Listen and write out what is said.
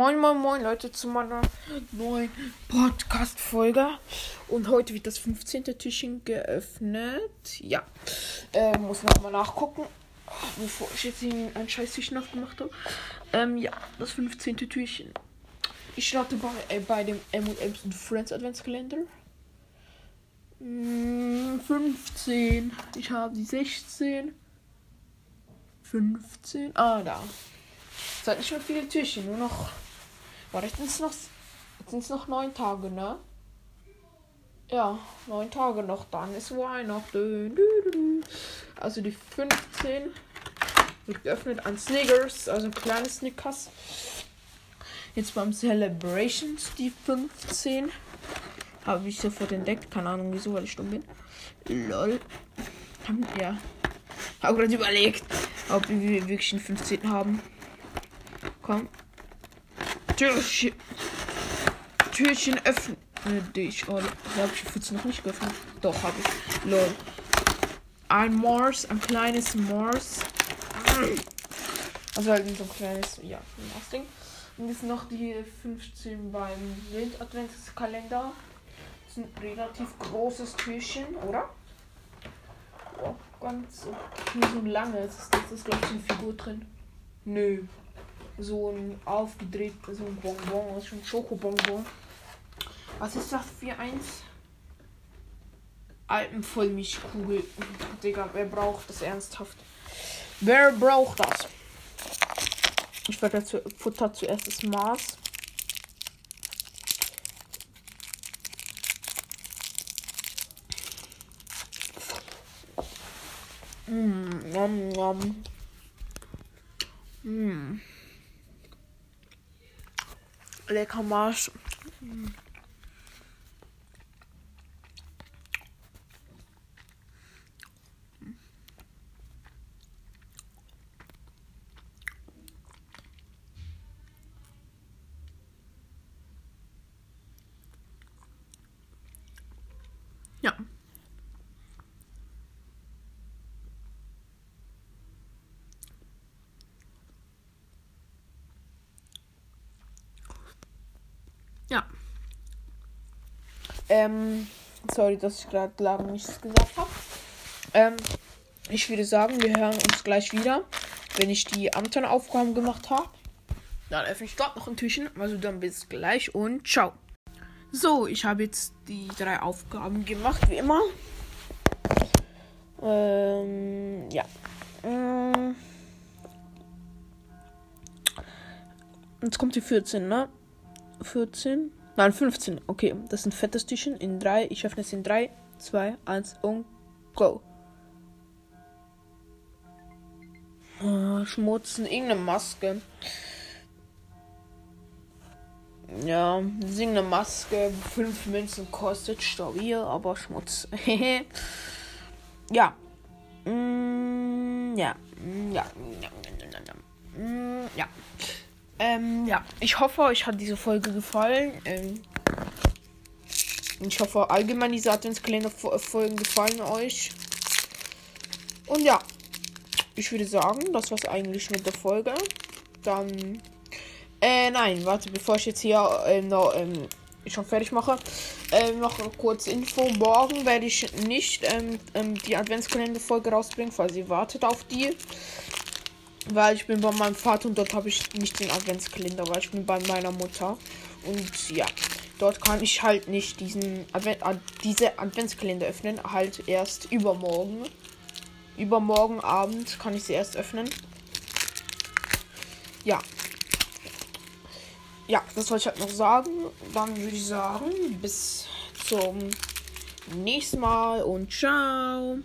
Moin, moin, moin, Leute, zu meiner neuen Podcast-Folge. Und heute wird das 15. Türchen geöffnet. Ja, äh, muss noch mal nachgucken, bevor ich jetzt hier ein scheiß Türchen aufgemacht habe. Ähm, ja, das 15. Türchen. Ich starte bei, äh, bei dem M&M's Friends Adventskalender. Mm, 15. Ich habe die 16. 15. Ah, da. Es hat nicht mehr viele Türchen, nur noch. Warte, jetzt sind es noch, noch neun Tage, ne? Ja, neun Tage noch, dann ist Weihnachten. Also die 15 wird geöffnet an Snickers, also ein kleines Snickers. Jetzt beim Celebrations die 15. Habe ich sofort entdeckt. Keine Ahnung wieso, weil ich dumm bin. Lol. Ja. Habe gerade überlegt, ob wir wirklich einen 15. haben. Komm. Türchen. Türchen öffne dich. Oh, habe ich jetzt noch nicht geöffnet. Doch, habe ich. Lol. Ein Mars, ein kleines Mars. Also halt so ein kleines, ja, Mars-Ding. Und jetzt noch die 15 beim Wild-Adventskalender. Das ist ein relativ großes Türchen, oder? Oh, ganz okay, so ein langes. Das ist, glaube ich, eine Figur drin. Nö so ein aufgedreht, so ein Bonbon, das ist ein Schokobonbon. Was ist das für eins? Alpenvollmilchkugel. Digga, wer braucht das ernsthaft? Wer braucht das? Ich werde dazu Futter zuerst das Maß. Mm, yum, yum. Mm lecker Marsch. Ja. Ähm, sorry, dass ich gerade lange nichts gesagt habe. Ähm, ich würde sagen, wir hören uns gleich wieder, wenn ich die anderen Aufgaben gemacht habe. Dann öffne ich dort noch ein Türchen. Also dann bis gleich und ciao. So, ich habe jetzt die drei Aufgaben gemacht, wie immer. Ähm, ja. Ähm, jetzt kommt die 14, ne? 14. Nein, 15. Okay, das ein fettes Türchen in 3. Ich öffne es in 3, 2, 1 und go. Oh, Schmutzen, irgendeine Maske. Ja, irgendeine Maske, 5 Münzen kostet, stabil, aber Schmutz. ja. Mm, ja. Mm, ja. Ja. Ja. Mm, ja. Ähm, ja, ich hoffe, euch hat diese Folge gefallen. Ähm, ich hoffe, allgemein diese Adventskalender-Folgen gefallen euch. Und ja, ich würde sagen, das war's eigentlich mit der Folge. Dann, äh, nein, warte, bevor ich jetzt hier ähm, noch, ähm, schon fertig mache, ähm, noch eine kurze Info. Morgen werde ich nicht ähm, ähm, die Adventskalender-Folge rausbringen, falls ihr wartet auf die. Weil ich bin bei meinem Vater und dort habe ich nicht den Adventskalender, weil ich bin bei meiner Mutter. Und ja, dort kann ich halt nicht diesen Advent, äh, diese Adventskalender öffnen. Halt erst übermorgen. Übermorgen Abend kann ich sie erst öffnen. Ja. Ja, das wollte ich halt noch sagen. Dann würde ich sagen, bis zum nächsten Mal und ciao.